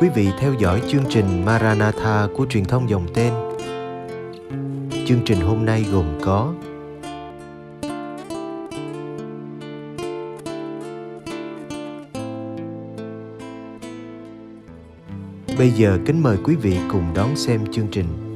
quý vị theo dõi chương trình Maranatha của truyền thông dòng tên. Chương trình hôm nay gồm có Bây giờ kính mời quý vị cùng đón xem chương trình.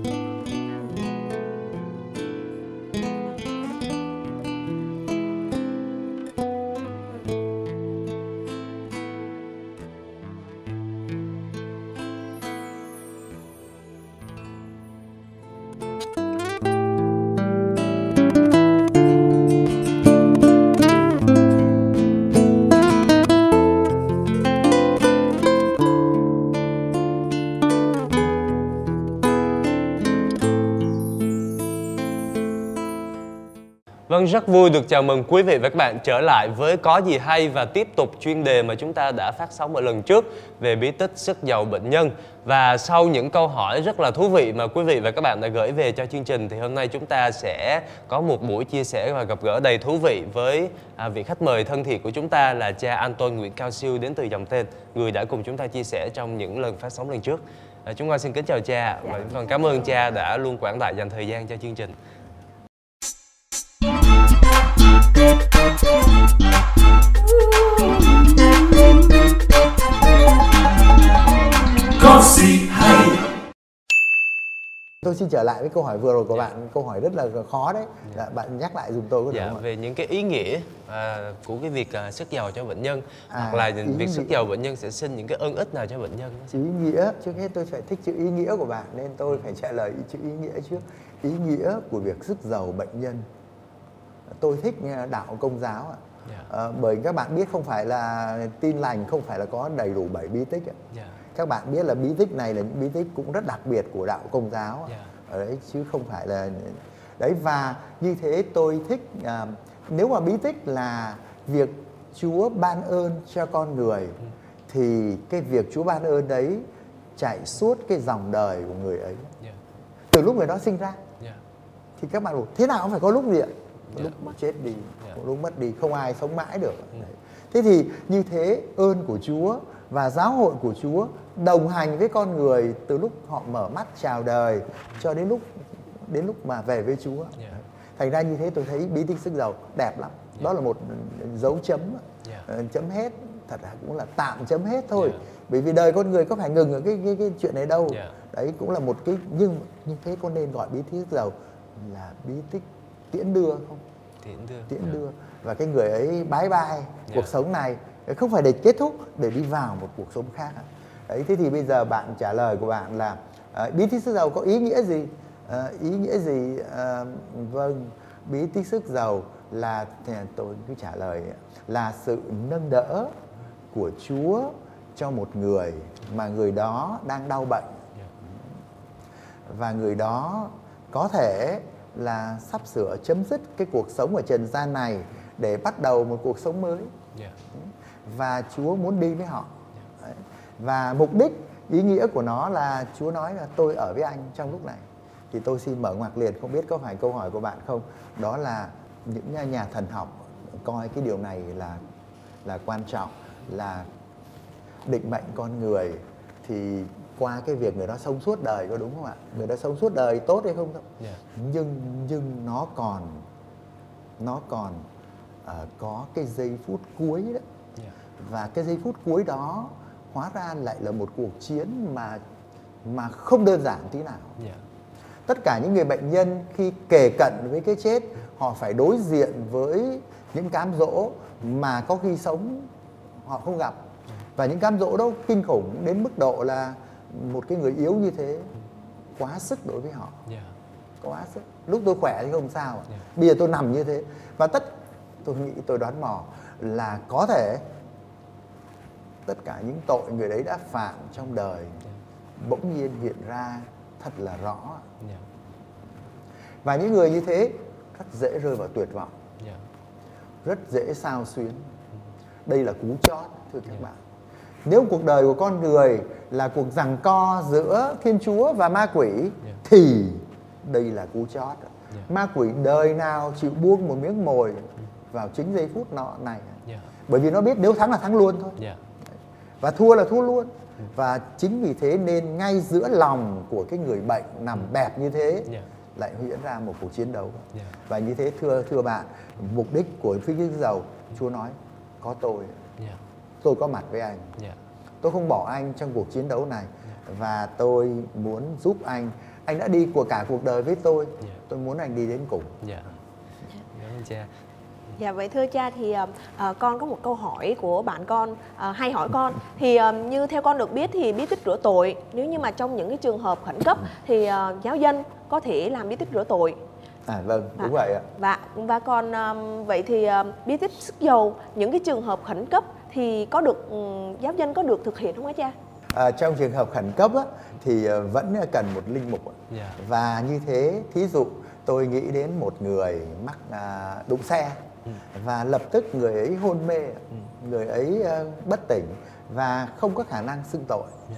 Vâng, rất vui được chào mừng quý vị và các bạn trở lại với Có gì hay và tiếp tục chuyên đề mà chúng ta đã phát sóng ở lần trước về bí tích sức giàu bệnh nhân. Và sau những câu hỏi rất là thú vị mà quý vị và các bạn đã gửi về cho chương trình thì hôm nay chúng ta sẽ có một buổi chia sẻ và gặp gỡ đầy thú vị với à, vị khách mời thân thiện của chúng ta là cha Anton Nguyễn Cao Siêu đến từ dòng tên, người đã cùng chúng ta chia sẻ trong những lần phát sóng lần trước. À, chúng con xin kính chào cha và chúng con cảm ơn cha đã luôn quảng đại dành thời gian cho chương trình. Tôi xin trở lại với câu hỏi vừa rồi của bạn, câu hỏi rất là khó đấy. Dạ, bạn nhắc lại dùm tôi có được Dạ, không về những cái ý nghĩa à, của cái việc à, sức giàu cho bệnh nhân À, hoặc là việc sức nghĩa. giàu bệnh nhân sẽ sinh những cái ơn ích nào cho bệnh nhân Ý nghĩa, trước hết tôi phải thích chữ ý nghĩa của bạn nên tôi phải trả lời chữ ý nghĩa trước. Ý nghĩa của việc sức giàu bệnh nhân. Tôi thích nghe đạo công giáo ạ. Dạ. Ờ, bởi các bạn biết không phải là tin lành không phải là có đầy đủ bảy bí tích ạ. Dạ. Các bạn biết là bí tích này là những bí tích cũng rất đặc biệt của đạo công giáo ạ. Dạ. ở đấy chứ không phải là đấy và như thế tôi thích à, nếu mà bí tích là việc Chúa ban ơn cho con người Ừ. thì cái việc Chúa ban ơn đấy chạy suốt cái dòng đời của người ấy Dạ. từ lúc người đó sinh ra Dạ. thì các bạn bảo thế nào cũng phải có lúc gì ạ Dạ. lúc chết đi một lúc mất đi không ai sống mãi được Ừ. Thế thì như thế ơn của Chúa và giáo hội của Chúa đồng hành với con người từ lúc họ mở mắt chào đời cho đến lúc đến lúc mà về với Chúa Dạ. Đấy. thành ra như thế tôi thấy bí tích sức giàu đẹp lắm đó là một dấu chấm Dạ. ờ, chấm hết thật là cũng là tạm chấm hết thôi Dạ. bởi vì đời con người có phải ngừng ở cái cái cái chuyện này đâu Dạ. đấy cũng là một cái nhưng như thế có nên gọi bí tích sức giàu là bí tích tiễn đưa không Tiễn đưa. tiễn Dạ. đưa và cái người ấy bái bai Dạ. cuộc sống này không phải để kết thúc để đi vào một cuộc sống khác đấy thế thì bây giờ bạn trả lời của bạn là à, bí tích sức giàu có ý nghĩa gì? À, ý nghĩa gì? À, vâng bí tích sức giàu là thì tôi cứ trả lời là sự nâng đỡ của Chúa cho một người mà người đó đang đau bệnh. Và người đó có thể là sắp sửa chấm dứt cái cuộc sống ở trần gian này để bắt đầu một cuộc sống mới. Dạ. và Chúa muốn đi với họ. Và mục đích ý nghĩa của nó là Chúa nói là tôi ở với anh trong lúc này. Thì tôi xin mở ngoặc liền không biết có phải câu hỏi của bạn không? Đó là những nhà- nhà thần học coi cái điều này là là quan trọng là định mệnh con người. Thì qua cái việc người đó sống suốt đời có đúng không ạ? Người đó sống suốt đời tốt hay không đâu Dạ. nhưng nhưng nó còn nó còn ờ, có cái giây phút cuối đó. Dạ. và cái giây phút cuối đó hóa ra lại là một cuộc chiến mà mà không đơn giản tí nào Dạ. tất cả những người bệnh nhân khi kề cận với cái chết họ phải đối diện với những cám dỗ mà có khi sống họ không gặp và những cám dỗ đó kinh khủng đến mức độ là một cái người yếu như thế quá sức đối với họ Dạ. quá sức lúc tôi khỏe thì không sao Dạ. bây giờ tôi nằm như thế và tất tôi nghĩ tôi đoán mò là có thể tất cả những tội người đấy đã phạm trong đời bỗng nhiên hiện ra thật là rõ. Dạ. và những người như thế rất dễ rơi vào tuyệt vọng. Dạ. rất dễ sao xuyến. Đây là cú chót thưa các bạn. Nếu cuộc đời của con người là cuộc giằng co giữa thiên chúa và ma quỷ thì đây là cú chót. Ma quỷ đời nào chịu buông một miếng mồi vào chính giây phút nọ này? Dạ. bởi vì nó biết nếu thắng là thắng luôn thôi. Dạ. Và thua là thua luôn và chính vì thế nên ngay giữa lòng của cái người bệnh nằm bẹp như thế Dạ. lại diễn ra một cuộc chiến đấu Dạ. và như thế thưa thưa bạn mục đích của phích sức dầu Chúa nói có tôi Dạ. tôi có mặt với anh Dạ. tôi không bỏ anh trong cuộc chiến đấu này và tôi muốn giúp anh anh đã đi của cả cuộc đời với tôi tôi muốn anh đi đến cùng Dạ. Ơn cha. Dạ vậy thưa cha thì ờ, con có một câu hỏi của bạn con ờ, hay hỏi con thì ờ, như theo con được biết thì bí tích rửa tội nếu như mà trong những cái trường hợp khẩn cấp thì ờ, giáo dân có thể làm bí tích rửa tội à vâng Dạ. đúng vậy ạ và và còn ờm, vậy thì ờm, bí tích sức dầu những cái trường hợp khẩn cấp thì có được ừm, giáo dân có được thực hiện không hả cha? à, trong trường hợp khẩn cấp á, thì vẫn cần một linh mục ạ. Dạ. và như thế thí dụ tôi nghĩ đến một người mắc à, đụng xe và lập tức người ấy hôn mê người ấy ờ, bất tỉnh và không có khả năng xưng tội Dạ.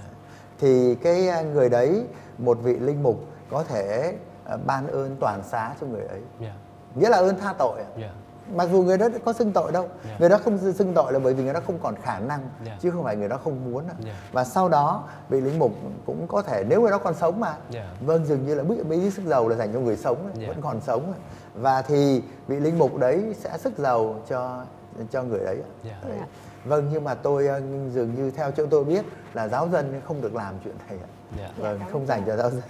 thì cái à, người đấy một vị linh mục có thể à, ban ơn toàn xá cho người ấy Dạ. nghĩa là ơn tha tội ạ. Dạ. Mặc dù người đó có xưng tội đâu Dạ. người đó không xưng tội là bởi vì người đó không còn khả năng Dạ. chứ không phải người đó không muốn ạ. Dạ. và sau đó vị linh mục cũng có thể nếu người đó còn sống mà Dạ. vâng dường như là bí, bí sức dầu là dành cho người sống Dạ. vẫn còn sống và thì vị linh mục đấy sẽ sức dầu cho cho người. Đấy. Dạ. vâng nhưng mà tôi ờ, dường như theo chỗ tôi biết là giáo dân không được làm chuyện này ạ. Dạ. vâng không dành cho giáo dân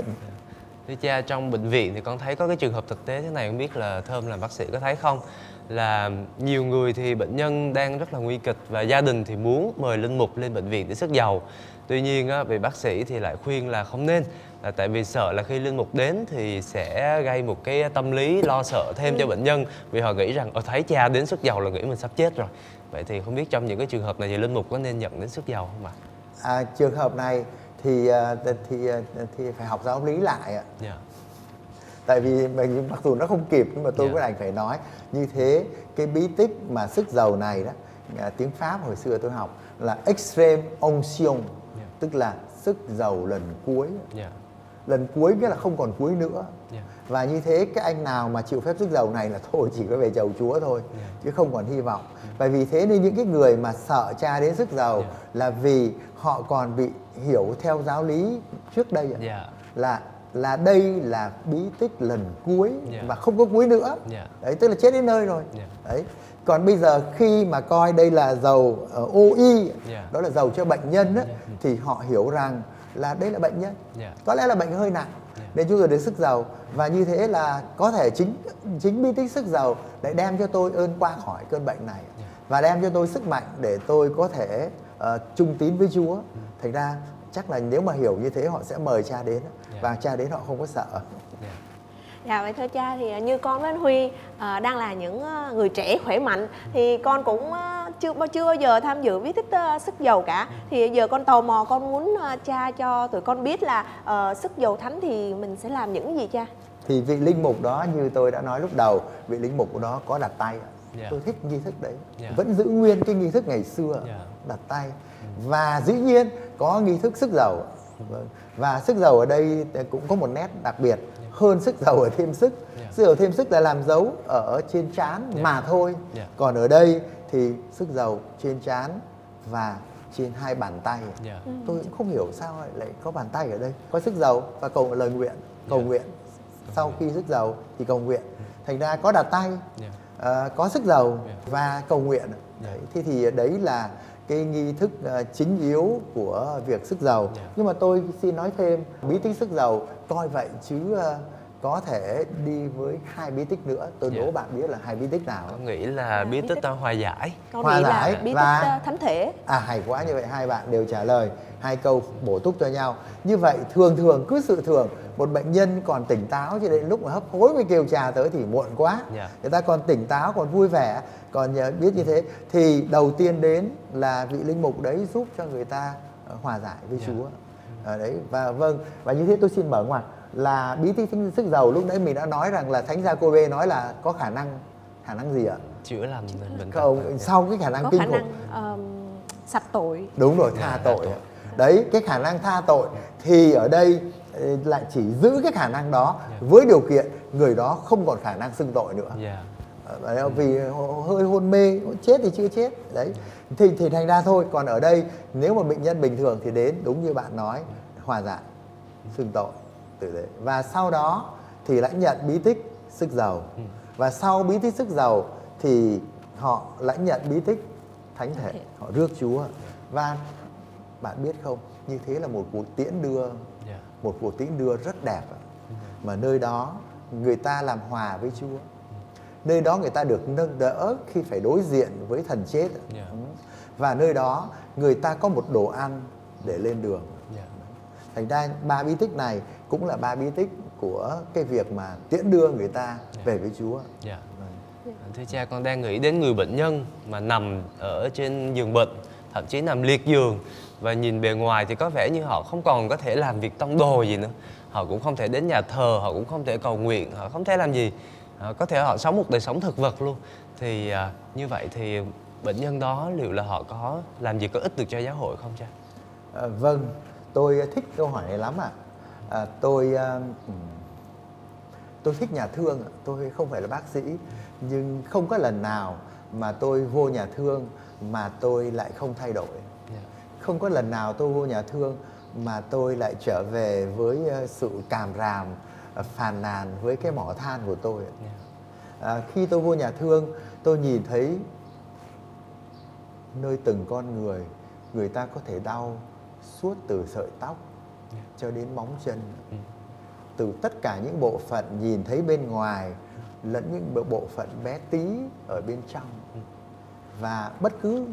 Thưa cha, trong bệnh viện thì con thấy có cái trường hợp thực tế thế này không biết là Thơm làm bác sĩ có thấy không? Là nhiều người thì bệnh nhân đang rất là nguy kịch và gia đình thì muốn mời linh mục lên bệnh viện để sức dầu. Tuy nhiên á, vị bác sĩ thì lại khuyên là không nên là tại vì sợ là khi linh mục đến thì sẽ gây một cái tâm lý lo sợ thêm cho bệnh nhân vì họ nghĩ rằng ở thấy cha đến sức dầu là nghĩ mình sắp chết rồi. Vậy thì không biết trong những cái trường hợp này thì linh mục có nên nhận đến sức dầu không ạ? à, trường hợp này thì à, thì à, thì phải học giáo lý lại ạ Dạ. tại vì mình mặc dù nó không kịp nhưng mà tôi Dạ. cũng đành phải nói như thế cái bí tích mà sức dầu này đó à, tiếng pháp hồi xưa tôi học là extreme onction Dạ. tức là sức dầu lần cuối Dạ. lần cuối nghĩa là không còn cuối nữa Và như thế cái anh nào mà chịu phép sức dầu này là thôi chỉ có về chầu chúa thôi Dạ. chứ không còn hy vọng và vì thế nên những cái người mà sợ cha đến sức dầu Dạ. là vì họ còn bị hiểu theo giáo lý trước đây ạ. Dạ. là là đây là bí tích lần cuối Dạ. và không có cuối nữa Dạ. đấy tức là chết đến nơi rồi Dạ. đấy còn bây giờ khi mà coi đây là dầu uh, OI Dạ. đó là dầu cho bệnh nhân á, thì họ hiểu rằng là đây là bệnh nhân Dạ. có lẽ là bệnh hơi nặng. Nên chúng tôi đến sức dầu. Và như thế là có thể chính chính bi tích sức dầu lại đem cho tôi ơn qua khỏi cơn bệnh này. Và đem cho tôi sức mạnh để tôi có thể ờ, trung tín với Chúa. Thành ra chắc là nếu mà hiểu như thế họ sẽ mời cha đến. Dạ. và cha đến họ không có sợ Dạ. Vậy thưa cha thì như con với anh Huy ờ, đang là những ờ, người trẻ khỏe mạnh thì con cũng ờ, chưa bao chưa bao giờ tham dự bí tích ờ, sức dầu cả thì giờ con tò mò con muốn ờ, cha cho tụi con biết là ờ, sức dầu thánh thì mình sẽ làm những gì cha? thì vị linh mục đó như tôi đã nói lúc đầu vị linh mục đó có đặt tay Dạ. tôi thích nghi thức đấy Dạ. vẫn giữ nguyên cái nghi thức ngày xưa Dạ. đặt tay và dĩ nhiên có nghi thức sức dầu Vâng. và sức dầu ở đây cũng có một nét đặc biệt hơn sức dầu ở thêm sức Dạ. sức dầu thêm sức là làm dấu ở trên trán Dạ. mà thôi Dạ. còn ở đây thì sức dầu trên trán và trên hai bàn tay Dạ. tôi cũng không hiểu sao lại- lại có bàn tay ở đây có sức dầu và cầu lời nguyện cầu Dạ. nguyện sau khi sức dầu thì cầu nguyện thành ra có đặt tay Dạ. ờ, có sức dầu Dạ. và cầu nguyện Dạ. đấy thế thì đấy là cái nghi thức ờ, chính yếu của việc sức dầu Dạ. nhưng mà tôi xin nói thêm bí tích sức dầu coi vậy chứ ờ, có thể đi với hai bí tích nữa tôi Dạ. đố bạn biết là hai bí tích nào Con nghĩ là À, bí bí tích tích. ờ, hòa giải. Con Hòa giải bí tích và- thánh thể. À hay quá như vậy hai bạn đều trả lời hai câu bổ túc cho nhau. Như vậy thường thường cứ sự thường một bệnh nhân còn tỉnh táo cho đến lúc mà hấp hối mới kêu trà tới thì muộn quá. Dạ. Người ta còn tỉnh táo còn vui vẻ còn biết như thế thì đầu tiên đến là vị linh mục đấy giúp cho người ta ờ, hòa giải với Dạ. Chúa. Ở đấy và vâng và như thế tôi xin mở ngoặt là bí tích thánh sức giàu lúc nãy mình đã nói rằng là thánh gia cô bê nói là có khả năng khả năng gì ạ? Chữa lành bệnh tật. Không, Dạ. sau cái khả năng Có kinh khả khủng năng ờm, sạch tội. đúng rồi Dạ, tha tha tội tội. Đấy cái khả năng tha tội thì ở đây ờ, lại chỉ giữ cái khả năng đó Dạ. với điều kiện người đó không còn khả năng xưng tội nữa. Dạ. Ờ, bởi vì hơi hôn mê chết thì chưa chết. Đấy thì thì thành ra thôi. Còn ở đây nếu mà bệnh nhân bình thường thì đến đúng như bạn nói hòa giải xưng tội tử tế. Và sau đó thì lãnh nhận bí tích sức giàu. Và sau bí tích sức giàu thì họ lãnh nhận bí tích thánh thể. họ rước chúa. Và bạn biết không như thế là một cuộc tiễn đưa Dạ. một cuộc tiễn đưa rất đẹp ạ. mà nơi đó người ta làm hòa với Chúa nơi đó người ta được nâng đỡ khi phải đối diện với thần chết ạ. Dạ. Ừ. và nơi đó người ta có một đồ ăn để lên đường Dạ. thành ra ba bí tích này cũng là ba bí tích của cái việc mà tiễn đưa người ta về với Chúa Dạ. Vâng. Thưa cha, con đang nghĩ đến người bệnh nhân mà nằm ở trên giường bệnh, thậm chí nằm liệt giường và nhìn bề ngoài thì có vẻ như họ không còn có thể làm việc tông đồ gì nữa. Họ cũng không thể đến nhà thờ, họ cũng không thể cầu nguyện, họ không thể làm gì. Họ có thể họ sống một đời sống thực vật luôn. Thì à, như vậy thì bệnh nhân đó liệu là họ có làm gì có ích được cho giáo hội không cha? À, vâng, tôi thích câu hỏi này lắm ạ. À, tôi à, tôi thích nhà thương, tôi không phải là bác sĩ, nhưng không có lần nào mà tôi vô nhà thương mà tôi lại không thay đổi. Không có lần nào tôi vô nhà thương mà tôi lại trở về với ờ, sự càm ràm, ờ, phàn nàn với cái mỏ than của tôi. À, khi tôi vô nhà thương, tôi nhìn thấy nơi từng con người, người ta có thể đau suốt từ sợi tóc cho đến móng chân. Ừ. Từ tất cả những bộ phận nhìn thấy bên ngoài lẫn những bộ- bộ phận bé tí ở bên trong. Và bất cứ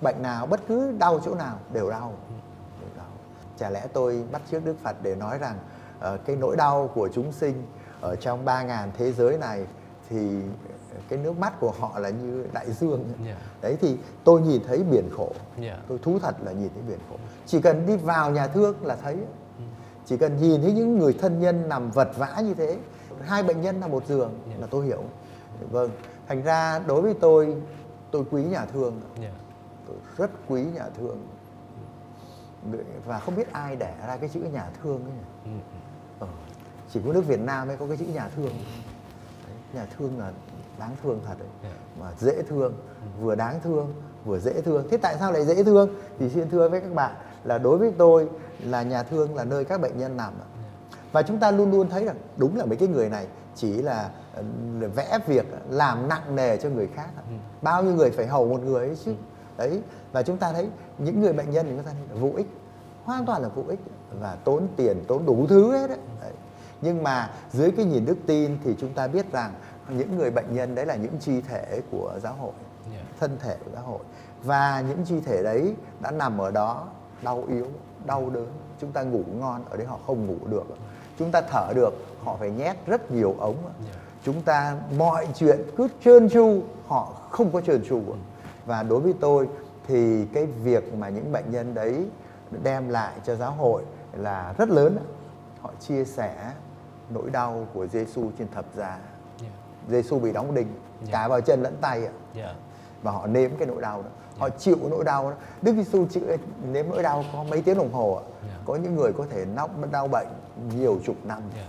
bệnh nào, bất cứ đau chỗ nào đều đau. Đều đau. Chả lẽ tôi bắt chước Đức Phật để nói rằng ờ, cái nỗi đau của chúng sinh ở trong ba ngàn thế giới này thì cái nước mắt của họ là như đại dương. Dạ. Đấy thì tôi nhìn thấy biển khổ. Dạ. Tôi thú thật là nhìn thấy biển khổ. Chỉ cần đi vào nhà thương là thấy. Chỉ cần nhìn thấy những người thân nhân nằm vật vã như thế, hai bệnh nhân nằm một giường Dạ. là tôi hiểu. Vâng. Thành ra đối với tôi, tôi quý nhà thương. Dạ. Tôi rất quý nhà thương. Và không biết ai đẻ ra cái chữ nhà thương ấy. nhỉ? Ừ. Ờ, chỉ có nước Việt Nam mới có cái chữ nhà thương. Đấy, nhà thương là đáng thương thật đấy. Dạ. Mà dễ thương, vừa đáng thương, vừa dễ thương. Thế tại sao lại dễ thương? Thì xin thưa với các bạn là đối với tôi là nhà thương là nơi các bệnh nhân nằm. ạ. Và chúng ta luôn luôn thấy rằng đúng là mấy cái người này chỉ là vẽ việc làm nặng nề cho người khác. ạ. Bao nhiêu người phải hầu một người ấy chứ. Đấy, và chúng ta thấy những người bệnh nhân thì chúng ta thấy là vô ích hoàn toàn là vô ích và tốn tiền tốn đủ thứ hết đấy. đấy. nhưng mà dưới cái nhìn đức tin thì chúng ta biết rằng những người bệnh nhân đấy là những chi thể của giáo hội thân thể của giáo hội và những chi thể đấy đã nằm ở đó đau yếu đau đớn chúng ta ngủ ngon ở đấy họ không ngủ được chúng ta thở được họ phải nhét rất nhiều ống Dạ. Chúng ta mọi chuyện cứ trơn tru họ không có trơn tru và đối với tôi thì cái việc mà những bệnh nhân đấy đem lại cho giáo hội là rất lớn. Họ chia sẻ nỗi đau của Giêsu trên thập giá. Dạ. Giêsu bị đóng đinh Dạ. cả vào chân lẫn tay ạ. Dạ. và họ nếm cái nỗi đau đó. Họ chịu nỗi đau đó. Đức Giêsu chịu nếm nỗi đau có mấy tiếng đồng hồ ạ. Có những người có thể nóc đau bệnh nhiều chục năm. Dạ.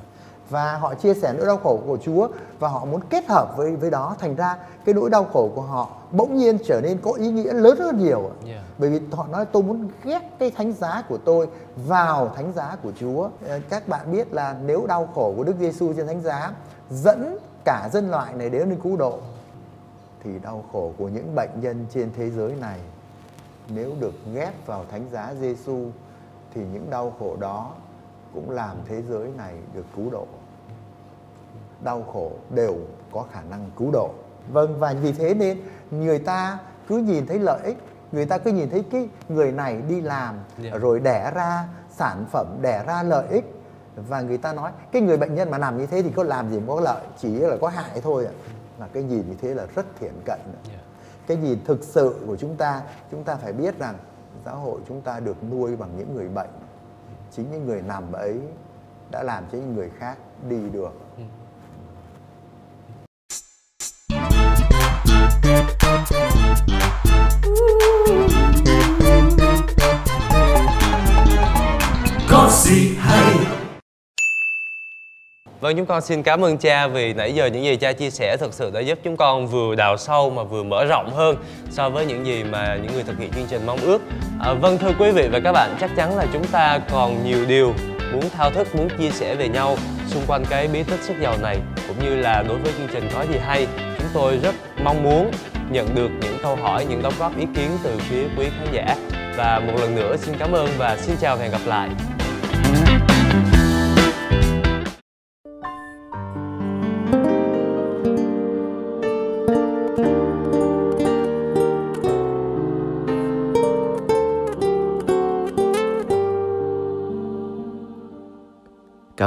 Và họ chia sẻ nỗi đau khổ của Chúa và họ muốn kết hợp với với đó thành ra cái nỗi đau khổ của họ bỗng nhiên trở nên có ý nghĩa lớn hơn nhiều. Yeah. bởi vì họ nói tôi muốn ghép cái thánh giá của tôi vào thánh giá của Chúa Ờ, các bạn biết là nếu đau khổ của Đức Giêsu trên thánh giá dẫn cả dân loại này đến đến cứu độ thì đau khổ của những bệnh nhân trên thế giới này nếu được ghép vào thánh giá Giêsu thì những đau khổ đó cũng làm thế giới này được cứu độ. Đau khổ đều có khả năng cứu độ. Vâng và vì thế nên người ta cứ nhìn thấy lợi ích, người ta cứ nhìn thấy cái người này đi làm Dạ. rồi đẻ ra sản phẩm, đẻ ra lợi ích và người ta nói cái người bệnh nhân mà nằm như thế thì có làm gì mà có lợi, chỉ là có hại thôi ạ. Và cái nhìn như thế là rất thiện cận. Dạ. cái nhìn thực sự của chúng ta chúng ta phải biết rằng giáo hội chúng ta được nuôi bằng những người bệnh chính những người nằm ấy đã làm cho những người khác đi được. Vâng, chúng con xin cảm ơn cha vì nãy giờ những gì cha chia sẻ thực sự đã giúp chúng con vừa đào sâu mà vừa mở rộng hơn so với những gì mà những người thực hiện chương trình mong ước. À, vâng thưa quý vị và các bạn, chắc chắn là chúng ta còn nhiều điều muốn thao thức, muốn chia sẻ về nhau xung quanh cái bí tích sức giàu này cũng như là đối với chương trình có gì hay, chúng tôi rất mong muốn nhận được những câu hỏi, những đóng góp ý kiến từ phía quý khán giả. Và một lần nữa xin cảm ơn và xin chào và hẹn gặp lại.